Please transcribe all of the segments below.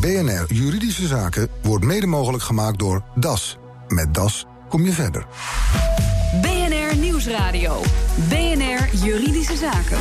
BNR Juridische Zaken wordt mede mogelijk gemaakt door DAS. Met DAS kom je verder. BNR Nieuwsradio. BNR Juridische Zaken.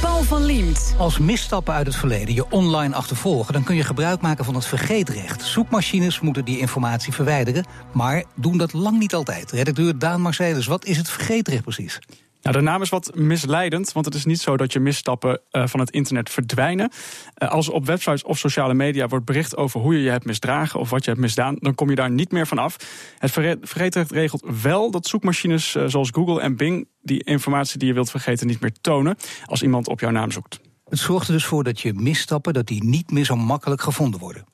Paul van Liemt. Als misstappen uit het verleden je online achtervolgen, dan kun je gebruik maken van het vergeetrecht. Zoekmachines moeten die informatie verwijderen, maar doen dat lang niet altijd. Redacteur Daan Marcelis, wat is het vergeetrecht precies? Nou, de naam is wat misleidend, want het is niet zo dat je misstappen uh, van het internet verdwijnen. Uh, als op websites of sociale media wordt bericht over hoe je je hebt misdragen of wat je hebt misdaan, dan kom je daar niet meer van af. Het vergeetrecht regelt wel dat zoekmachines uh, zoals Google en Bing die informatie die je wilt vergeten niet meer tonen als iemand op jouw naam zoekt. Het zorgt er dus voor dat je misstappen dat die niet meer zo makkelijk gevonden worden.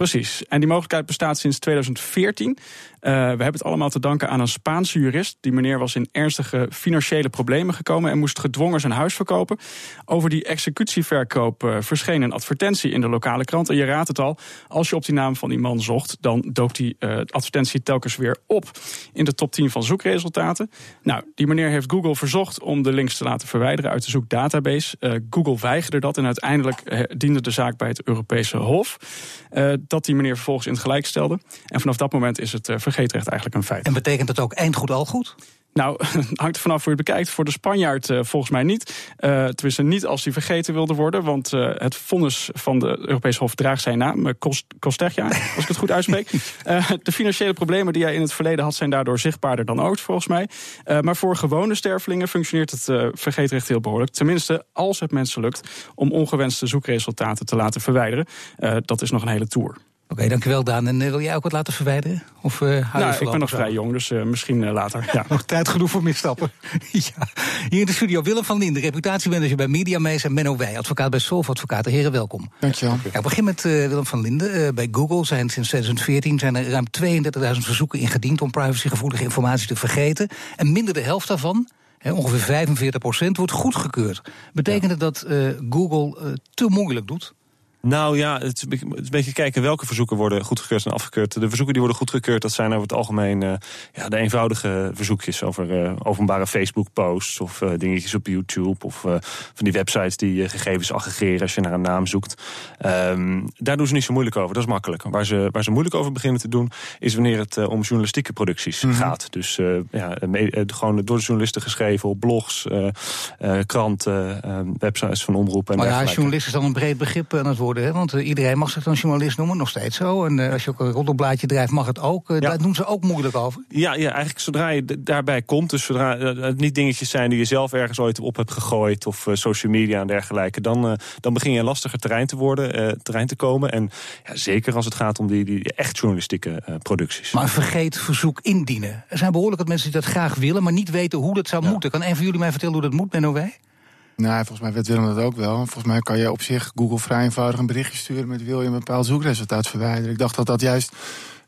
Precies. En die mogelijkheid bestaat sinds 2014. Uh, we hebben het allemaal te danken aan een Spaanse jurist. Die meneer was in ernstige financiële problemen gekomen en moest gedwongen zijn huis verkopen. Over die executieverkoop uh, verscheen een advertentie in de lokale krant. En je raadt het al, als je op die naam van die man zocht, dan dook die uh, advertentie telkens weer op in de top 10 van zoekresultaten. Nou, die meneer heeft Google verzocht om de links te laten verwijderen uit de zoekdatabase. Google weigerde dat en uiteindelijk diende de zaak bij het Europese Hof dat die meneer vervolgens in het gelijk stelde. En vanaf dat moment is het uh, vergeetrecht eigenlijk een feit. En betekent dat ook eindgoed al goed? Nou, hangt er vanaf hoe je het bekijkt. Voor de Spanjaard uh, volgens mij niet. Uh, tenminste, niet als hij vergeten wilde worden. Want uh, het vonnis van de Europese Hof draagt zijn naam. Kosterja, als ik het goed uitspreek. de financiële problemen die hij in het verleden had... zijn daardoor zichtbaarder dan ooit, volgens mij. maar voor gewone stervelingen functioneert het vergeetrecht heel behoorlijk. Tenminste, als het mensen lukt om ongewenste zoekresultaten te laten verwijderen. dat is nog een hele tour. Oké, okay, dankjewel Daan. En wil jij ook wat laten verwijderen? Of, uh, nou, ik ben nog vrij jong, dus uh, misschien uh, later. Ja. nog tijd genoeg voor misstappen. ja. Hier in de studio Willem van Linden, reputatiemanager bij Mediamees en Menno Wij, advocaat bij Solf Advocaten. Heren, welkom. Dankjewel. Ja, ik begin met Willem van Linden. bij Google zijn sinds 2014 zijn er ruim 32.000 verzoeken ingediend om privacygevoelige informatie te vergeten. En minder de helft daarvan, He, ongeveer 45 procent, wordt goedgekeurd. Betekent het dat Google te moeilijk doet? Nou ja, het is, een beetje kijken welke verzoeken worden goedgekeurd en afgekeurd. De verzoeken die worden goedgekeurd, dat zijn over het algemeen uh, ja, de eenvoudige verzoekjes over uh, openbare Facebook-posts of uh, dingetjes op YouTube of van die websites die gegevens aggregeren als je naar een naam zoekt. Um, daar doen ze niet zo moeilijk over, dat is makkelijk. Waar ze, waar ze moeilijk over beginnen te doen, is wanneer het om journalistieke producties mm -hmm. gaat. Dus ja, gewoon door de journalisten geschreven op blogs, kranten, websites van omroepen. En maar ja, journalist is dan een breed begrip aan het worden. Hè? Want uh, iedereen mag zich dan journalist noemen, nog steeds zo. En uh, als je ook een roddelblaadje drijft, mag het ook. Ja. Daar doen ze ook moeilijk over. Ja, ja, eigenlijk zodra je daarbij komt, dus zodra het niet dingetjes zijn die je zelf ergens ooit op hebt gegooid, of social media en dergelijke, dan, dan begin je een lastiger terrein te worden, terrein te komen. En ja, zeker als het gaat om die, die echt journalistieke producties. Maar vergeet verzoek indienen. Er zijn behoorlijk wat mensen die dat graag willen, maar niet weten hoe dat zou ja. moeten. Kan een van jullie mij vertellen hoe dat moet, Benno Wij? Nou, volgens mij weet Willem dat ook wel. Volgens mij kan je op zich Google vrij eenvoudig een berichtje sturen met wil je een bepaald zoekresultaat verwijderen. Ik dacht dat dat juist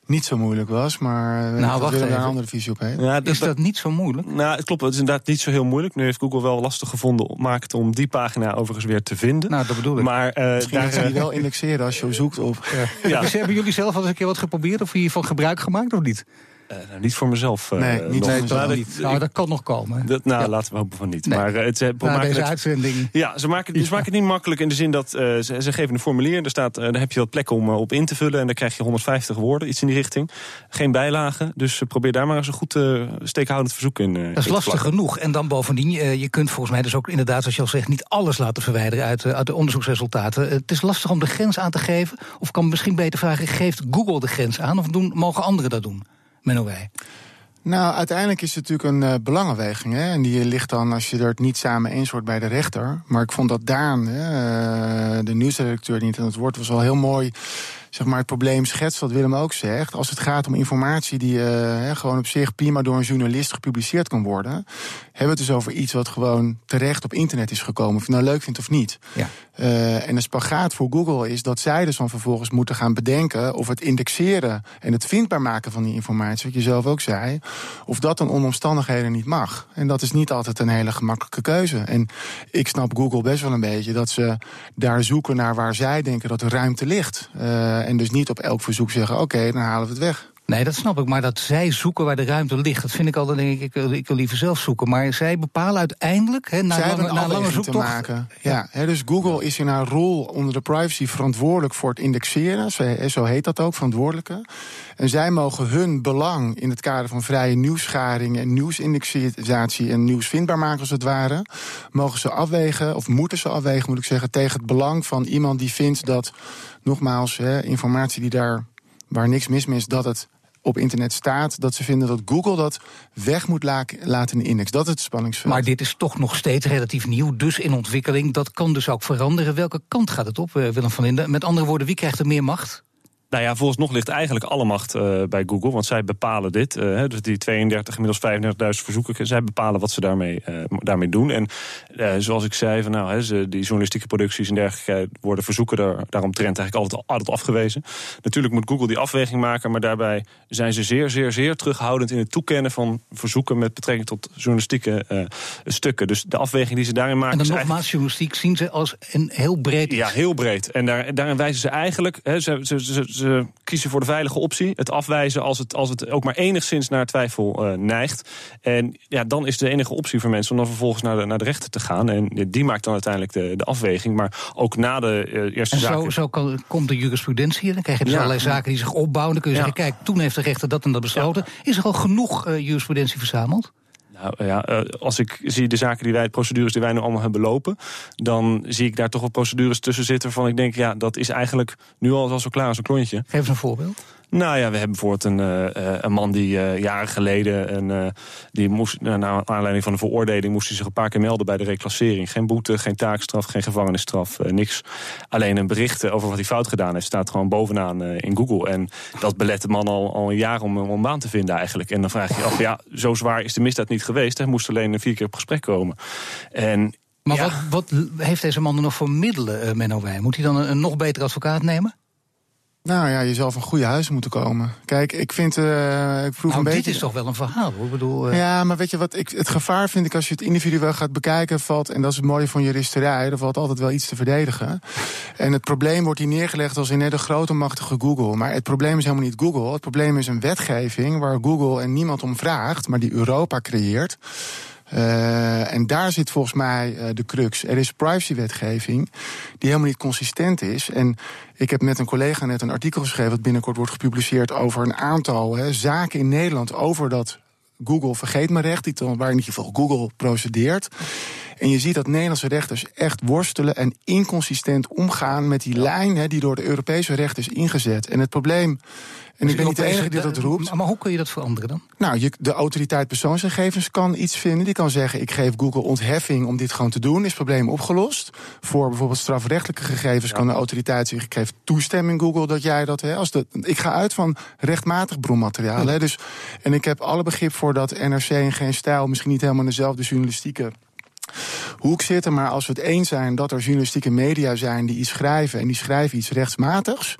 niet zo moeilijk was, maar nou, wacht daar een andere visie op heeft. Ja, is dat, dat niet zo moeilijk? Nou, het klopt. Het is inderdaad niet zo heel moeilijk. Nu heeft Google wel lastig gevonden maakt om die pagina overigens weer te vinden. Nou, dat bedoel ik. Maar uh, Misschien daar je wel indexeren als je zoekt op. Ja. ja. Dus hebben jullie zelf al eens een keer wat geprobeerd of hiervan gebruik gemaakt of niet? Uh, nou, niet voor mezelf. Uh, nee, niet, nee, dat, niet. Nou, dat kan nog komen. Dat, nou, ja. laten we hopen van niet. Nee. Maar uh, het, ze Na maken deze het, uitzending. Ja, ze maken, ja. ze maken het niet makkelijk in de zin dat ze, ze, geven een formulier. Er staat, daar heb je wat plek om op in te vullen. En dan krijg je 150 woorden, iets in die richting. Geen bijlagen. Dus probeer daar maar eens een goed steekhoudend verzoek in. dat is lastig genoeg. En dan bovendien, je kunt volgens mij dus ook inderdaad, zoals je al zegt, niet alles laten verwijderen uit, uit de onderzoeksresultaten. Het is lastig om de grens aan te geven. Of kan misschien beter vragen, geeft Google de grens aan? Of doen, mogen anderen dat doen? Menno Wij. Nou, uiteindelijk is het natuurlijk een uh, belangenweging. Hè? En die ligt dan, als je er het niet samen eens wordt, bij de rechter. Maar ik vond dat Daan, hè, uh, de nieuwsredacteur die niet aan het woord was, wel heel mooi zeg maar, het probleem schetst, wat Willem ook zegt. Als het gaat om informatie die uh, gewoon op zich prima door een journalist gepubliceerd kan worden, hebben we het dus over iets wat gewoon terecht op internet is gekomen. Of je nou leuk vindt of niet. Ja. Uh, en de spagaat voor Google is dat zij dus dan vervolgens moeten gaan bedenken of het indexeren en het vindbaar maken van die informatie, wat je zelf ook zei, of dat dan onder omstandigheden niet mag. En dat is niet altijd een hele gemakkelijke keuze. En ik snap Google best wel een beetje dat ze daar zoeken naar waar zij denken dat er ruimte ligt. Uh, en dus niet op elk verzoek zeggen: oké, dan halen we het weg. Nee, dat snap ik. Maar dat zij zoeken waar de ruimte ligt, dat vind ik altijd, denk ik, ik wil, ik wil liever zelf zoeken. Maar zij bepalen uiteindelijk, hè, na, Zij lange, hebben een na lange afweging te zoektocht... maken. Ja, hè, dus Google is in haar rol onder de privacy verantwoordelijk voor het indexeren. Zo, zo heet dat ook, verantwoordelijke. En zij mogen hun belang in het kader van vrije nieuwsgaring en nieuwsindexatie en nieuwsvindbaar maken, als het ware, mogen ze afwegen, of moeten ze afwegen, moet ik zeggen, tegen het belang van iemand die vindt dat, nogmaals, hè, informatie die daar waar niks mis mee is, dat het op internet staat, dat ze vinden dat Google dat weg moet la- laten in de index. Dat is het spanningsveld. Maar dit is toch nog steeds relatief nieuw, dus in ontwikkeling. Dat kan dus ook veranderen. Welke kant gaat het op, eh, Willem van Linden? Met andere woorden, wie krijgt er meer macht? Nou ja, volgens nog ligt eigenlijk alle macht uh, bij Google. Want zij bepalen dit. Uh, dus die 32, inmiddels 35.000 verzoeken. Zij bepalen wat ze daarmee, uh, daarmee doen. En zoals ik zei, van, nou, ze, die journalistieke producties en dergelijke worden verzoeken daar, daaromtrent eigenlijk altijd, altijd afgewezen. Natuurlijk moet Google die afweging maken. Maar daarbij zijn ze zeer, zeer, zeer terughoudend in het toekennen van verzoeken met betrekking tot journalistieke stukken. Dus de afweging die ze daarin maken. En dan nogmaals, journalistiek zien ze als een heel breed. Ja, heel breed. En daar, daarin wijzen ze eigenlijk. Ze, ze ze kiezen voor de veilige optie. Het afwijzen als het, als het ook maar enigszins naar twijfel uh, neigt. En ja, dan is de enige optie voor mensen om dan vervolgens naar de, naar de rechter te gaan. En die maakt dan uiteindelijk de, de afweging. Maar ook na de uh, eerste en zo, zaken... zo kan, komt de jurisprudentie. Dan krijg je dus ja. allerlei zaken die zich opbouwen. Dan kun je ja. zeggen, kijk, toen heeft de rechter dat en dat besloten. Ja. Is er al genoeg uh, jurisprudentie verzameld? Nou ja, als ik zie de zaken die wij, de procedures die wij nu allemaal hebben lopen, dan zie ik daar toch wel procedures tussen zitten waarvan ik denk, ja, dat is eigenlijk nu al zo klaar als een klontje. Geef eens een voorbeeld. Nou ja, we hebben bijvoorbeeld een, uh, een man die uh, jaren geleden, een, uh, die moest, naar aanleiding van een veroordeling, moest hij zich een paar keer melden bij de reclassering. Geen boete, geen taakstraf, geen gevangenisstraf, niks. Alleen een bericht over wat hij fout gedaan heeft, staat gewoon bovenaan in Google. En dat belet de man al, al een jaar om, om een baan te vinden eigenlijk. En dan vraag je je af, ja, zo zwaar is de misdaad niet geweest. Hij moest alleen vier keer op gesprek komen. En maar ja. wat, wat, heeft deze man er nog voor middelen, Menno Wij? Moet hij dan een, een nog betere advocaat nemen? Nou ja, je zal van goede huizen moeten komen. Kijk, ik vind. Uh, ik proef nou, een dit beetje. is toch wel een verhaal hoor. Ik bedoel, uh... Ja, maar weet je wat? Ik, het gevaar vind ik als je het individueel gaat bekijken, valt. En dat is het mooie van juristerij. Er valt altijd wel iets te verdedigen. En het probleem wordt hier neergelegd als in net de grote machtige Google. Maar het probleem is helemaal niet Google. Het probleem is een wetgeving waar Google en niemand om vraagt, maar die Europa creëert. Uh, en daar zit volgens mij uh, de crux. Er is privacywetgeving die helemaal niet consistent is. En ik heb met een collega net een artikel geschreven dat binnenkort wordt gepubliceerd over een aantal hè, zaken in Nederland over dat Google vergeet me recht, die, waar in ieder geval Google procedeert. En je ziet dat Nederlandse rechters echt worstelen en inconsistent omgaan met die lijn hè, die door de Europese recht is ingezet. En het probleem. En ik ben niet de enige die dat roept. Maar hoe kun je dat veranderen dan? Nou, je, de autoriteit persoonsgegevens kan iets vinden. Die kan zeggen: ik geef Google ontheffing om dit gewoon te doen. Is het probleem opgelost? Voor bijvoorbeeld strafrechtelijke gegevens ja. kan de autoriteit zeggen: ik geef toestemming Google dat jij dat. Hè, als de, ik ga uit van rechtmatig bronmateriaal. Hè, dus, en ik heb alle begrip voor dat NRC en geen stijl misschien niet helemaal dezelfde journalistieke hoek zitten. Maar als we het eens zijn dat er journalistieke media zijn die iets schrijven en die schrijven iets rechtsmatigs.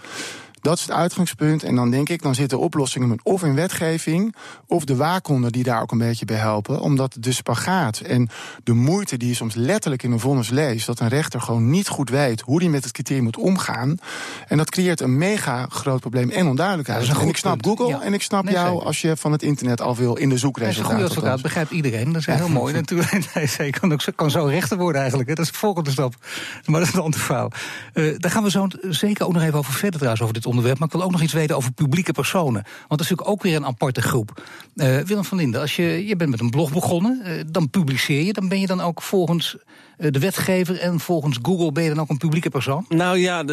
Dat is het uitgangspunt. En dan denk ik, dan zitten oplossingen of in wetgeving... of de waakhonden die daar ook een beetje bij helpen. Omdat de spagaat en de moeite die je soms letterlijk in een vonnis leest... dat een rechter gewoon niet goed weet hoe die met het criterium moet omgaan. En dat creëert een mega groot probleem en onduidelijkheid. En ik snap punt. Google ja. en ik snap nee, jou zeker. als je van het internet al wil in de zoekresultaten. Een goede advocaat begrijpt iedereen. Dat is ja. heel mooi natuurlijk. Nee, zeker. Kan, ook, kan zo rechter worden eigenlijk. Dat is de volgende stap. Maar dat is een ander verhaal. Uh, daar gaan we zo zeker ook nog even over verder trouwens, over dit Maar ik wil ook nog iets weten over publieke personen. Want dat is natuurlijk ook weer een aparte groep. Uh, Willem van Linden, als je, je bent met een blog begonnen, uh, dan publiceer je. Dan ben je dan ook volgens de wetgever en volgens Google ben je dan ook een publieke persoon? Nou ja,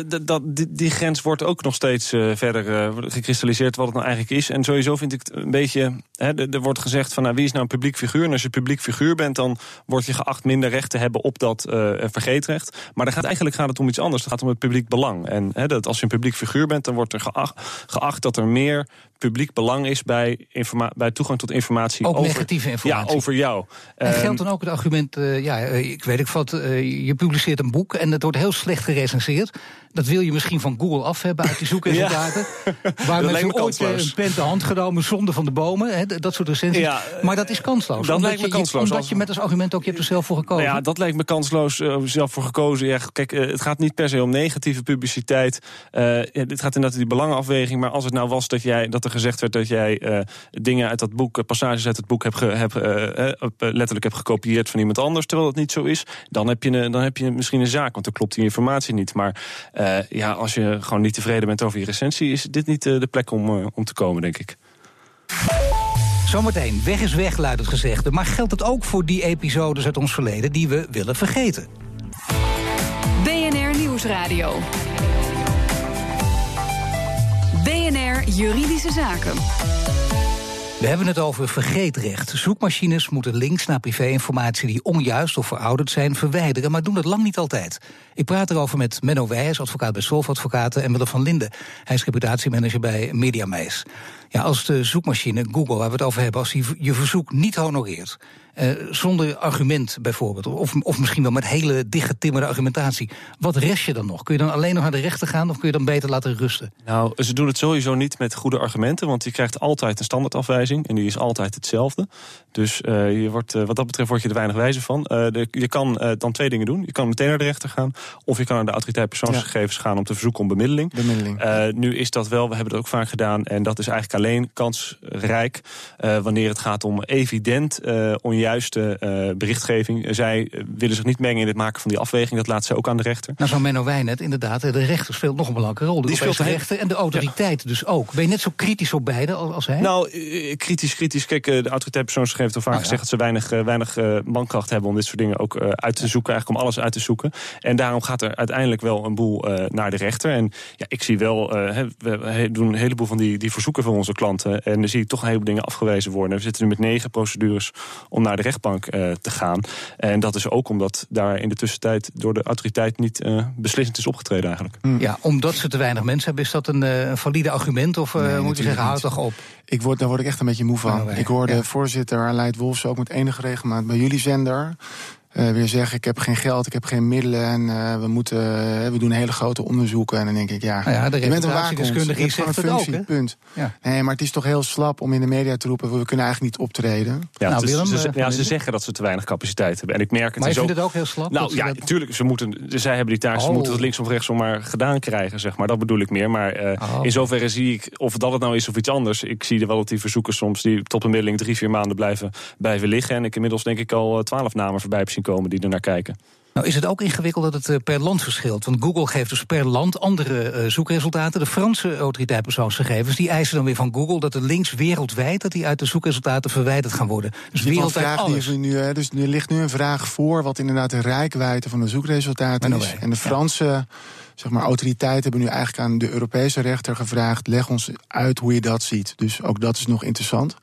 die, grens wordt ook nog steeds verder gekristalliseerd wat het nou eigenlijk is. En sowieso vind ik het een beetje. Hè, er wordt gezegd van nou, wie is nou een publiek figuur? En als je publiek figuur bent, dan word je geacht minder recht te hebben op dat vergeetrecht. Maar dan gaat, eigenlijk gaat het om iets anders. Het gaat om het publiek belang. En hè, dat als je een publiek figuur bent, dan wordt er geacht, geacht dat er meer publiek belang is bij, bij toegang tot informatie ook over, negatieve informatie. Ja, over jou. En geldt dan ook het argument, uh, ja, ik weet ik wat, uh, je publiceert een boek en het wordt heel slecht gerecenseerd. Dat wil je misschien van Google af hebben uit die zoekresultaten. ja. Waar mensen ooit een pen te hand genomen, zonde van de bomen, hè, dat soort recensies. Ja, maar dat is kansloos. Dat lijkt me je, kansloos. Omdat je met als argument ook, je hebt er zelf voor gekozen. Ja, dat lijkt me kansloos, uh, zelf voor gekozen. Ja, kijk, het gaat niet per se om negatieve publiciteit. Ja, dit gaat inderdaad die belangenafweging. Maar als het nou was dat, jij, dat er gezegd werd dat jij dingen uit dat boek, passages uit het boek, hebt, heb, letterlijk hebt gekopieerd van iemand anders, terwijl dat niet zo is, dan heb je, een, dan heb je misschien een zaak, want dan klopt die informatie niet. Maar uh, ja, als je gewoon niet tevreden bent over je recensie, is dit niet uh, de plek om, uh, om te komen, denk ik. Zometeen, weg is weg, luidt het gezegde. Maar geldt het ook voor die episodes uit ons verleden die we willen vergeten? BNR Nieuwsradio. Juridische Zaken. We hebben het over vergeetrecht. Zoekmachines moeten links naar privéinformatie die onjuist of verouderd zijn verwijderen, maar doen dat lang niet altijd. Ik praat erover met Menno Wijs, advocaat bij Solf Advocaten, en Willem van Linden. Hij is reputatiemanager bij Mediameis. Ja, als de zoekmachine Google, waar we het over hebben, als die je verzoek niet honoreert, uh, zonder argument bijvoorbeeld, of, of misschien wel met hele dichtgetimmerde argumentatie, wat rest je dan nog? Kun je dan alleen nog naar de rechter gaan of kun je dan beter laten rusten? Nou, ze doen het sowieso niet met goede argumenten, want je krijgt altijd een standaardafwijzing en die is altijd hetzelfde. Dus uh, je wordt, uh, wat dat betreft word je er weinig wijzer van. De, je kan dan twee dingen doen. Je kan meteen naar de rechter gaan, of je kan naar de autoriteit persoonsgegevens ja. gaan om te verzoeken om bemiddeling. bemiddeling. nu is dat wel, we hebben het ook vaak gedaan, en dat is eigenlijk alleen kansrijk wanneer het gaat om evident onjuist juiste uh, berichtgeving. Zij willen zich niet mengen in het maken van die afweging. Dat laat ze ook aan de rechter. Nou, zo Menno Wijnet, inderdaad. De rechter speelt nog een belangrijke rol. De die speelt de rechter en de autoriteit ja. dus ook. Ben je net zo kritisch op beide als hij? Nou, kritisch, kritisch. Kijk, de autoriteit persoonsgegevens heeft al vaak oh, gezegd... dat ze weinig, weinig uh, mankracht hebben om dit soort dingen ook uh, uit te zoeken. Eigenlijk om alles uit te zoeken. En daarom gaat er uiteindelijk wel een boel naar de rechter. En ja, ik zie wel, we doen een heleboel van die, die verzoeken van onze klanten. En dan zie ik toch een heleboel dingen afgewezen worden. We zitten nu met negen procedures om naar de rechtbank uh, te gaan. En dat is ook omdat daar in de tussentijd door de autoriteit niet uh, beslissend is opgetreden eigenlijk. Mm. Ja, omdat ze te weinig mensen hebben, is dat een uh, valide argument? Of nee, moet je zeggen, houd toch op? Ik word, daar word ik echt een beetje moe van. Nou, ik hoorde ja. voorzitter Aleid Wolfs ook met enige regelmaat bij jullie zender uh, weer zeggen: ik heb geen geld, ik heb geen middelen en uh, we moeten, uh, we doen hele grote onderzoeken. En dan denk ik: ja, nou ja de je bent een waakdeskundige, je zegt een functie, ook, punt. Ja. Nee, maar het is toch heel slap om in de media te roepen: we kunnen eigenlijk niet optreden. Ja, nou, Willem, ze, ja, ze zeggen dat ze te weinig capaciteit hebben. En ik merk het. Maar je vindt ook, het ook heel slap? Nou ja, natuurlijk. Ze moeten, zij hebben die taak, oh. ze moeten het links of rechts maar gedaan krijgen, zeg maar. Dat bedoel ik meer. Maar oh. in zoverre zie ik, of dat het nou is of iets anders. Ik zie er wel dat die verzoeken soms die tot een middeling drie, vier maanden blijven, blijven liggen. En ik inmiddels denk ik al twaalf namen voorbij heb zien komen die er naar kijken. Nou, is het ook ingewikkeld dat het per land verschilt? Want Google geeft dus per land andere uh, zoekresultaten. De Franse autoriteit persoonsgegevens die eisen dan weer van Google dat de links wereldwijd dat die uit de zoekresultaten verwijderd gaan worden. Dus wereldwijd alles. Die nu, hè, dus er ligt nu een vraag voor wat inderdaad de rijkwijde van de zoekresultaten is. En de Franse ja. zeg maar, autoriteiten hebben nu eigenlijk aan de Europese rechter gevraagd: leg ons uit hoe je dat ziet. Dus ook dat is nog interessant.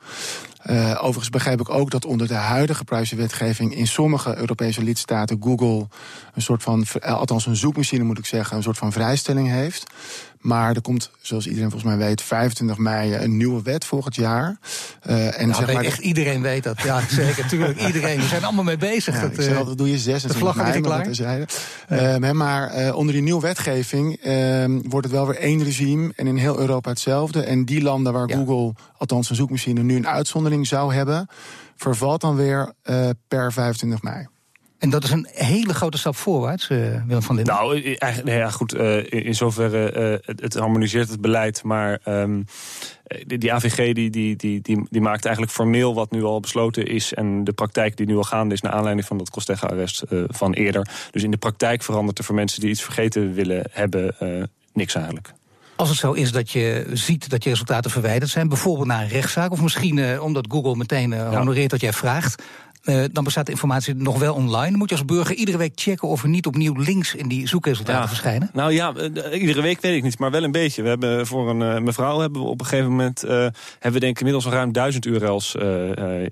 Uh, overigens begrijp ik ook dat onder de huidige privacywetgeving in sommige Europese lidstaten Google een soort van, althans een zoekmachine moet ik zeggen, een soort van vrijstelling heeft. Maar er komt, zoals iedereen volgens mij weet, 25 mei een nieuwe wet volgend jaar. Uh, en nou, zeg maar echt iedereen weet dat. Ja, zeker. Natuurlijk, iedereen. We zijn allemaal mee bezig. Ja, dat, ik dat doe je 26 mei. Klaar. Ja. Uh, maar uh, onder die nieuwe wetgeving wordt het wel weer één regime en in heel Europa hetzelfde. En die landen waar ja. Google, althans een zoekmachine, nu een uitzondering zou hebben, vervalt dan weer per 25 mei. En dat is een hele grote stap voorwaarts, uh, Willem van Linden. Nou, eigenlijk, nee, ja, goed, uh, in zoverre uh, het, het, harmoniseert het beleid. Maar um, die, die, AVG die, die, die, die, die, maakt eigenlijk formeel wat nu al besloten is. En de praktijk die nu al gaande is naar aanleiding van dat Kostega-arrest van eerder. Dus in de praktijk verandert er voor mensen die iets vergeten willen hebben niks eigenlijk. Als het zo is dat je ziet dat je resultaten verwijderd zijn, bijvoorbeeld na een rechtszaak, of misschien uh, omdat Google meteen uh, honoreert dat jij vraagt, uh, dan bestaat de informatie nog wel online. Dan moet je als burger iedere week checken of er niet opnieuw links in die zoekresultaten ja. verschijnen. Nou ja, uh, iedere week weet ik niet, maar wel een beetje. We hebben voor een uh, mevrouw hebben we op een gegeven moment hebben we denk ik inmiddels al ruim duizend URL's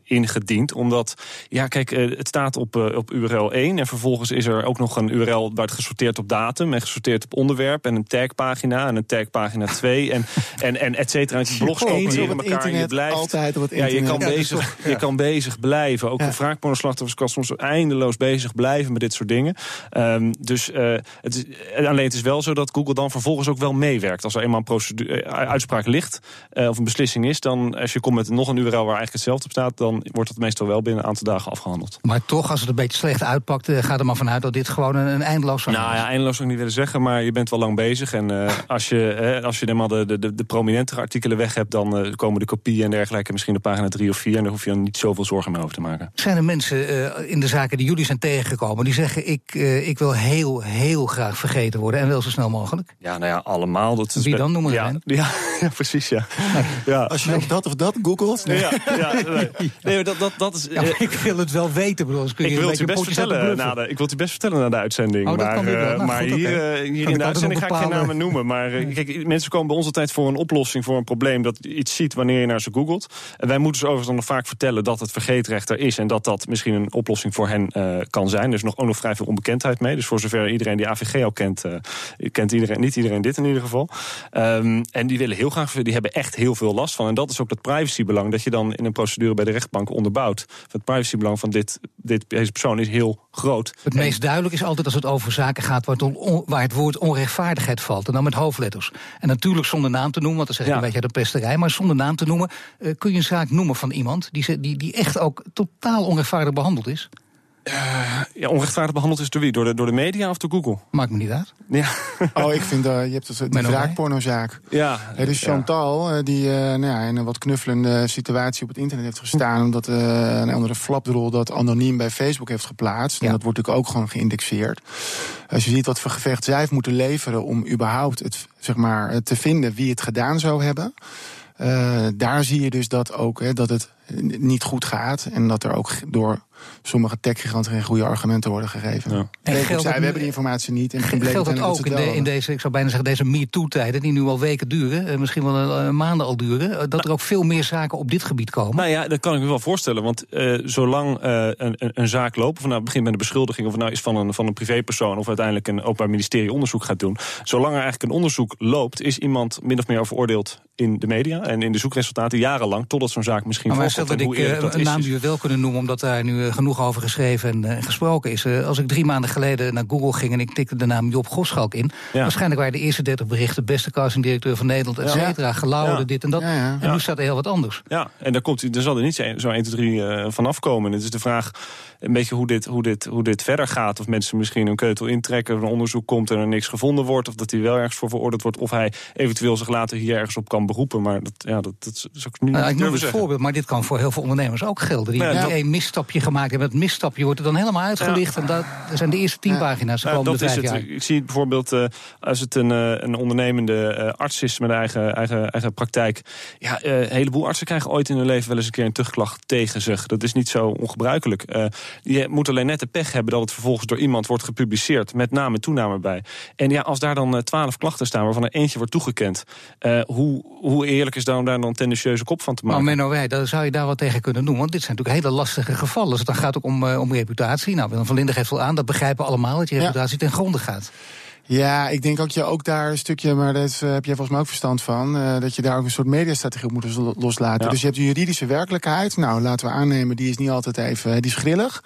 ingediend. Omdat, ja, kijk, het staat op, op URL 1 en vervolgens is er ook nog een URL waar het gesorteerd op datum en gesorteerd op onderwerp en een tagpagina en een tagpagina 2 en, en, en et cetera. En blogs kopiëren elkaar en je blijft. Altijd op het internet. Ja, je kan, bezig, je kan bezig blijven. Ook ja wraakpornoslachtoffers kan soms eindeloos bezig blijven met dit soort dingen. Ehm, dus uh, het is, alleen het is wel zo dat Google dan vervolgens ook wel meewerkt. Als er eenmaal een procedure, uitspraak ligt of een beslissing is, dan als je komt met nog een URL waar eigenlijk hetzelfde op staat, dan wordt het meestal wel binnen een aantal dagen afgehandeld. Maar toch, als het een beetje slecht uitpakt, gaat er maar vanuit dat dit gewoon een, een eindeloos Nou ja, eindeloos zou ik niet willen zeggen, maar je bent wel lang bezig. En als je, als je helemaal de, de, de prominentere artikelen weg hebt, dan komen de kopieën en dergelijke misschien op pagina 3 of 4. En daar hoef je dan niet zoveel zorgen mee over te maken. Zijn er mensen in de zaken die jullie zijn tegengekomen die zeggen: ik, ik wil heel, heel graag vergeten worden en wel zo snel mogelijk? Ja, nou ja, allemaal. Dat is Wie dan noemen we ja, ja, ja, precies, ja. ja. Als je nee. dat of dat googelt. Nee. Ja, ja, nee. nee dat, dat, dat is. Ja, ik wil het wel weten. Kun je ik wil het je best vertellen. Na de, ik wil het je best vertellen na de uitzending. Oh, maar, nou, maar hier, okay. hier in de uitzending ga ik geen namen noemen. Maar uh, kijk, mensen komen bij ons altijd voor een oplossing voor een probleem dat iets ziet wanneer je naar ze googelt. En wij moeten ze overigens dan nog vaak vertellen dat het vergeetrecht er is en dat dat misschien een oplossing voor hen uh, kan zijn. Er is nog ook nog vrij veel onbekendheid mee. Dus voor zover iedereen die AVG al kent, uh, kent iedereen, niet iedereen dit in ieder geval. Um, en die willen heel graag, die hebben echt heel veel last van. En dat is ook dat privacybelang dat je dan in een procedure bij de rechtbank onderbouwt. Het privacybelang van dit, dit, deze persoon is heel groot. Het meest duidelijk is altijd als het over zaken gaat waar het, on, waar het woord onrechtvaardigheid valt. En dan met hoofdletters. En natuurlijk zonder naam te noemen, want dan zeg je ja. een beetje de pesterij. Maar zonder naam te noemen, uh, kun je een zaak noemen van iemand die, die, die echt ook totaal onrechtvaardig behandeld is. Uh, ja, onrechtvaardig behandeld is door wie? Door de, door de media of door Google? Maakt me niet uit. Ja. Oh, ik vind, uh, je hebt het, de wraakpornozaak. Ja. Hey, dus Chantal, die uh, nou ja, in een wat knuffelende situatie op het internet heeft gestaan... omdat een andere flapdrol dat anoniem bij Facebook heeft geplaatst. Ja. En dat wordt natuurlijk ook gewoon geïndexeerd. Als je ziet wat voor gevecht zij heeft moeten leveren... om überhaupt het, zeg maar, te vinden wie het gedaan zou hebben... daar zie je dus dat ook, hè, dat het niet goed gaat. En dat er ook door sommige techgiganten geen goede argumenten worden gegeven. Ja. En geldt zei, we hebben die informatie niet. En geldt dat ook in, de, in, deze, ik zou bijna zeggen, deze MeToo-tijden, die nu al weken duren, eh, misschien wel een, maanden al duren, eh, dat nou, er ook veel meer zaken op dit gebied komen? Nou ja, dat kan ik me wel voorstellen. Want uh, zolang uh, een, een, zaak loopt, of nou begint met een beschuldiging, of het nou is van een, van een privépersoon, of uiteindelijk een openbaar ministerie onderzoek gaat doen, zolang er eigenlijk een onderzoek loopt, is iemand min of meer veroordeeld in de media en in de zoekresultaten jarenlang, totdat zo'n zaak misschien maar dat ik een naam die we wel kunnen noemen, omdat daar nu genoeg over geschreven en uh, gesproken is. Uh, als ik drie maanden geleden naar Google ging en ik tikte de naam Job Goschalk in... Ja. waarschijnlijk waren de eerste 30 berichten... beste castingdirecteur van Nederland, et cetera, dit en dat. En nu staat er heel wat anders. Ja, en daar, komt, er zal er niet zo 1, 2, 3 uh, vanaf komen. Het is de vraag een beetje hoe dit, hoe, dit, hoe dit verder gaat. Of mensen misschien een keutel intrekken, een onderzoek komt en er niks gevonden wordt. Of dat hij wel ergens voor veroordeeld wordt. Of hij eventueel zich later hier ergens op kan beroepen. Maar dat, ja, dat, dat is ook nu nou, Ik noem het voorbeeld, maar dit kan voor heel veel ondernemers ook gelden. Die, ja, een misstapje gemaakt hebben. Het misstapje wordt er dan helemaal uitgelicht. Ja. En dat zijn de eerste tien pagina's de komende dat vijf is jaar. Ik zie bijvoorbeeld uh, als het een, uh, een ondernemende uh, arts is met eigen, eigen, eigen praktijk. Ja, een heleboel artsen krijgen ooit in hun leven wel eens een keer een terugklacht tegen zich. Dat is niet zo ongebruikelijk. je moet alleen net de pech hebben dat het vervolgens door iemand wordt gepubliceerd. Met naam en toename bij. En ja, als daar dan twaalf klachten staan waarvan er eentje wordt toegekend. hoe, hoe eerlijk is daar om daar dan een tendentieuze kop van te maken? Nou, Menno Wij, daar zou je daar wat tegen kunnen doen. Want dit zijn natuurlijk hele lastige gevallen. Dus dan gaat het ook om, om reputatie. Nou, Willem van Linden geeft wel aan, dat begrijpen we allemaal, dat je reputatie ja. ten gronde gaat. Ja, ik denk ook je ook daar een stukje, maar daar uh, heb jij volgens mij ook verstand van, uh, dat je daar ook een soort mediastrategie op moet loslaten. Ja. Dus je hebt de juridische werkelijkheid. Nou, laten we aannemen, die is niet altijd even, die is grillig.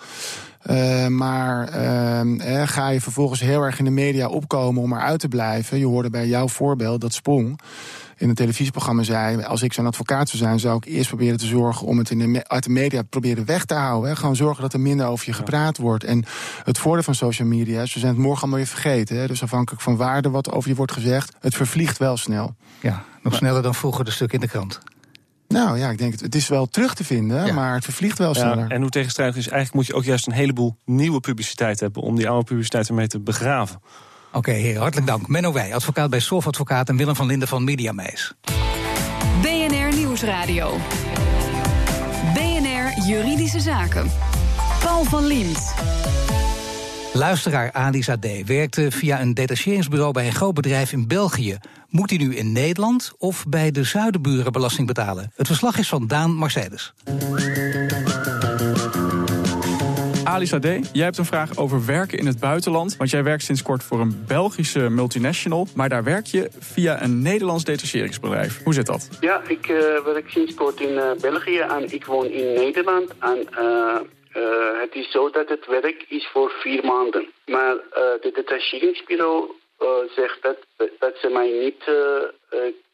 Uh, maar eh, ga je vervolgens heel erg in de media opkomen om eruit te blijven. Je hoorde bij jouw voorbeeld dat Sprong in een televisieprogramma zei... als ik zo'n advocaat zou zijn, zou ik eerst proberen te zorgen... om het in de, uit de media proberen weg te houden. Hè. Gewoon zorgen dat er minder over je gepraat wordt. En het voordeel van social media is, we zijn het morgen allemaal weer vergeten. Hè. Dus afhankelijk van waarde wat over je wordt gezegd... het vervliegt wel snel. Ja, nog sneller dan vroeger de stuk in de krant. Nou ja, ik denk het, het is wel terug te vinden, ja. maar het vervliegt wel sneller. Ja, en hoe tegenstrijdig is, eigenlijk moet je ook juist een heleboel nieuwe publiciteit hebben om die oude publiciteit ermee te begraven. Oké, okay, hartelijk dank. Menno Wij, advocaat bij Sof Advocaat en Willem van Linden van Mediameis. BNR Nieuwsradio. BNR Juridische Zaken. Paul van Liemt. Luisteraar Alisa D. werkte via een detacheringsbureau bij een groot bedrijf in België. Moet hij nu in Nederland of bij de zuidenburen belasting betalen? Het verslag is van Daan Mercedes. Alisa D., jij hebt een vraag over werken in het buitenland. Want jij werkt sinds kort voor een Belgische multinational. Maar daar werk je via een Nederlands detacheringsbedrijf. Hoe zit dat? Ja, ik uh, werk sinds kort in uh, België en ik woon in Nederland. En Uh, het is zo dat het werk is voor vier maanden. Maar uh, de detacheringsbureau zegt dat, dat ze mij niet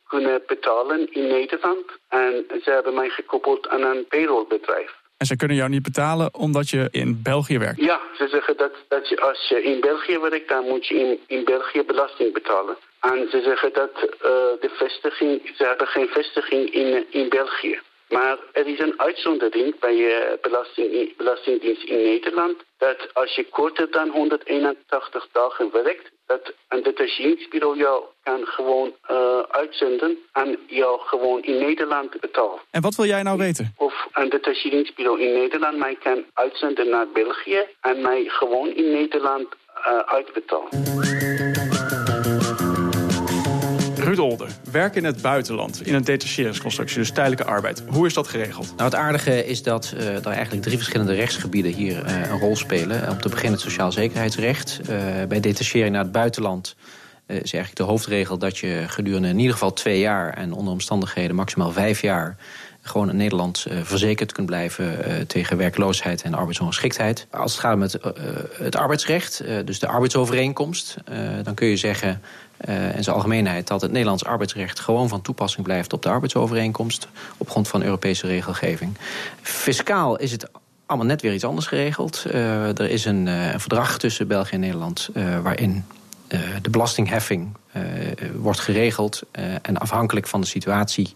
kunnen betalen in Nederland. En ze hebben mij gekoppeld aan een payrollbedrijf. En ze kunnen jou niet betalen omdat je in België werkt? Ja, ze zeggen dat, dat je, als je in België werkt, dan moet je in, in België belasting betalen. En ze zeggen dat de vestiging, ze hebben geen vestiging in, in België. Maar er is een uitzondering bij uh, belasting, Belastingdienst in Nederland... dat als je korter dan 181 dagen werkt... dat een detacheringsbureau jou kan gewoon uh, uitzenden... en jou gewoon in Nederland betaalt. En wat wil jij nou weten? Of een detacheringsbureau in Nederland mij kan uitzenden naar België... en mij gewoon in Nederland uh, uitbetaalt. Ruud werk in het buitenland, in een detacheringsconstructie, dus tijdelijke arbeid. Hoe is dat geregeld? Nou, het aardige is dat er eigenlijk drie verschillende rechtsgebieden hier uh, een rol spelen. Om te beginnen het sociaal zekerheidsrecht. Bij detachering naar het buitenland is eigenlijk de hoofdregel dat je gedurende in ieder geval twee jaar... en onder omstandigheden maximaal vijf jaar gewoon in Nederland uh, verzekerd kunt blijven uh, tegen werkloosheid en arbeidsongeschiktheid. Als het gaat om het, het arbeidsrecht, dus de arbeidsovereenkomst, dan kun je zeggen in zijn algemeenheid dat het Nederlands arbeidsrecht gewoon van toepassing blijft op de arbeidsovereenkomst op grond van Europese regelgeving. Fiscaal is het allemaal net weer iets anders geregeld. Er is een, verdrag tussen België en Nederland waarin de belastingheffing wordt geregeld en afhankelijk van de situatie.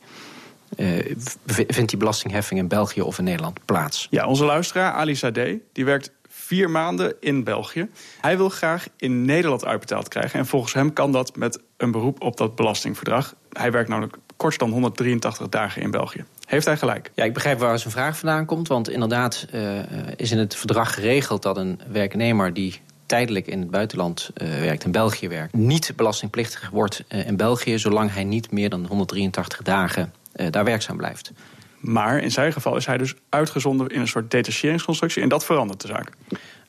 Vindt die belastingheffing in België of in Nederland plaats? Ja, onze luisteraar Ali Sadeh, die werkt vier maanden in België. Hij wil graag in Nederland uitbetaald krijgen. En volgens hem kan dat met een beroep op dat belastingverdrag. Hij werkt namelijk kort dan 183 dagen in België. Heeft hij gelijk? Ja, ik begrijp waar zijn vraag vandaan komt. Want inderdaad uh, is in het verdrag geregeld dat een werknemer die tijdelijk in het buitenland uh, werkt, in België werkt, niet belastingplichtig wordt uh, in België, zolang hij niet meer dan 183 dagen daar werkzaam blijft. Maar in zijn geval is hij dus uitgezonden in een soort detacheringsconstructie. En dat verandert de zaak.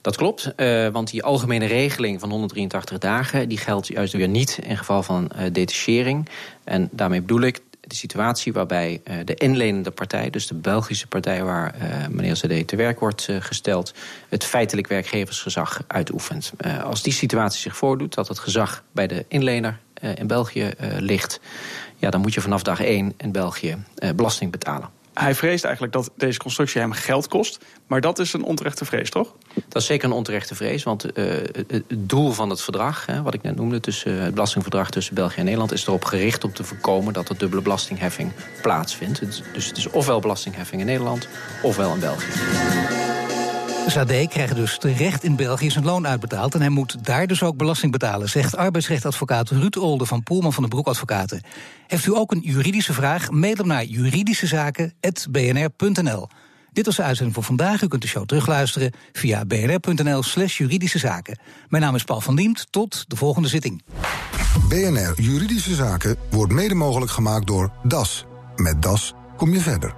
Dat klopt, uh, want die algemene regeling van 183 dagen... die geldt juist weer niet in geval van uh, detachering. En daarmee bedoel ik de situatie waarbij uh, de inlenende partij... dus de Belgische partij waar meneer CD te werk wordt gesteld... het feitelijk werkgeversgezag uitoefent. als die situatie zich voordoet, dat het gezag bij de inlener in België ligt... ja, dan moet je vanaf dag 1 in België belasting betalen. Hij vreest eigenlijk dat deze constructie hem geld kost. Maar dat is een onterechte vrees, toch? Dat is zeker een onterechte vrees. Want uh, het doel van het verdrag, hè, wat ik net noemde... Tussen, het belastingverdrag tussen België en Nederland... is erop gericht om te voorkomen dat er dubbele belastingheffing plaatsvindt. Dus het is ofwel belastingheffing in Nederland, ofwel in België. Sade krijgt dus terecht in België zijn loon uitbetaald... en hij moet daar dus ook belasting betalen... zegt arbeidsrechtadvocaat Ruud Olde van Poelman van de Broek Advocaten. Heeft u ook een juridische vraag? Mail hem naar juridischezaken.bnr.nl. Dit was de uitzending voor vandaag. U kunt de show terugluisteren via bnr.nl slash juridische zaken. Mijn naam is Paul van Diemt. Tot de volgende zitting. BNR Juridische Zaken wordt mede mogelijk gemaakt door DAS. Met DAS kom je verder.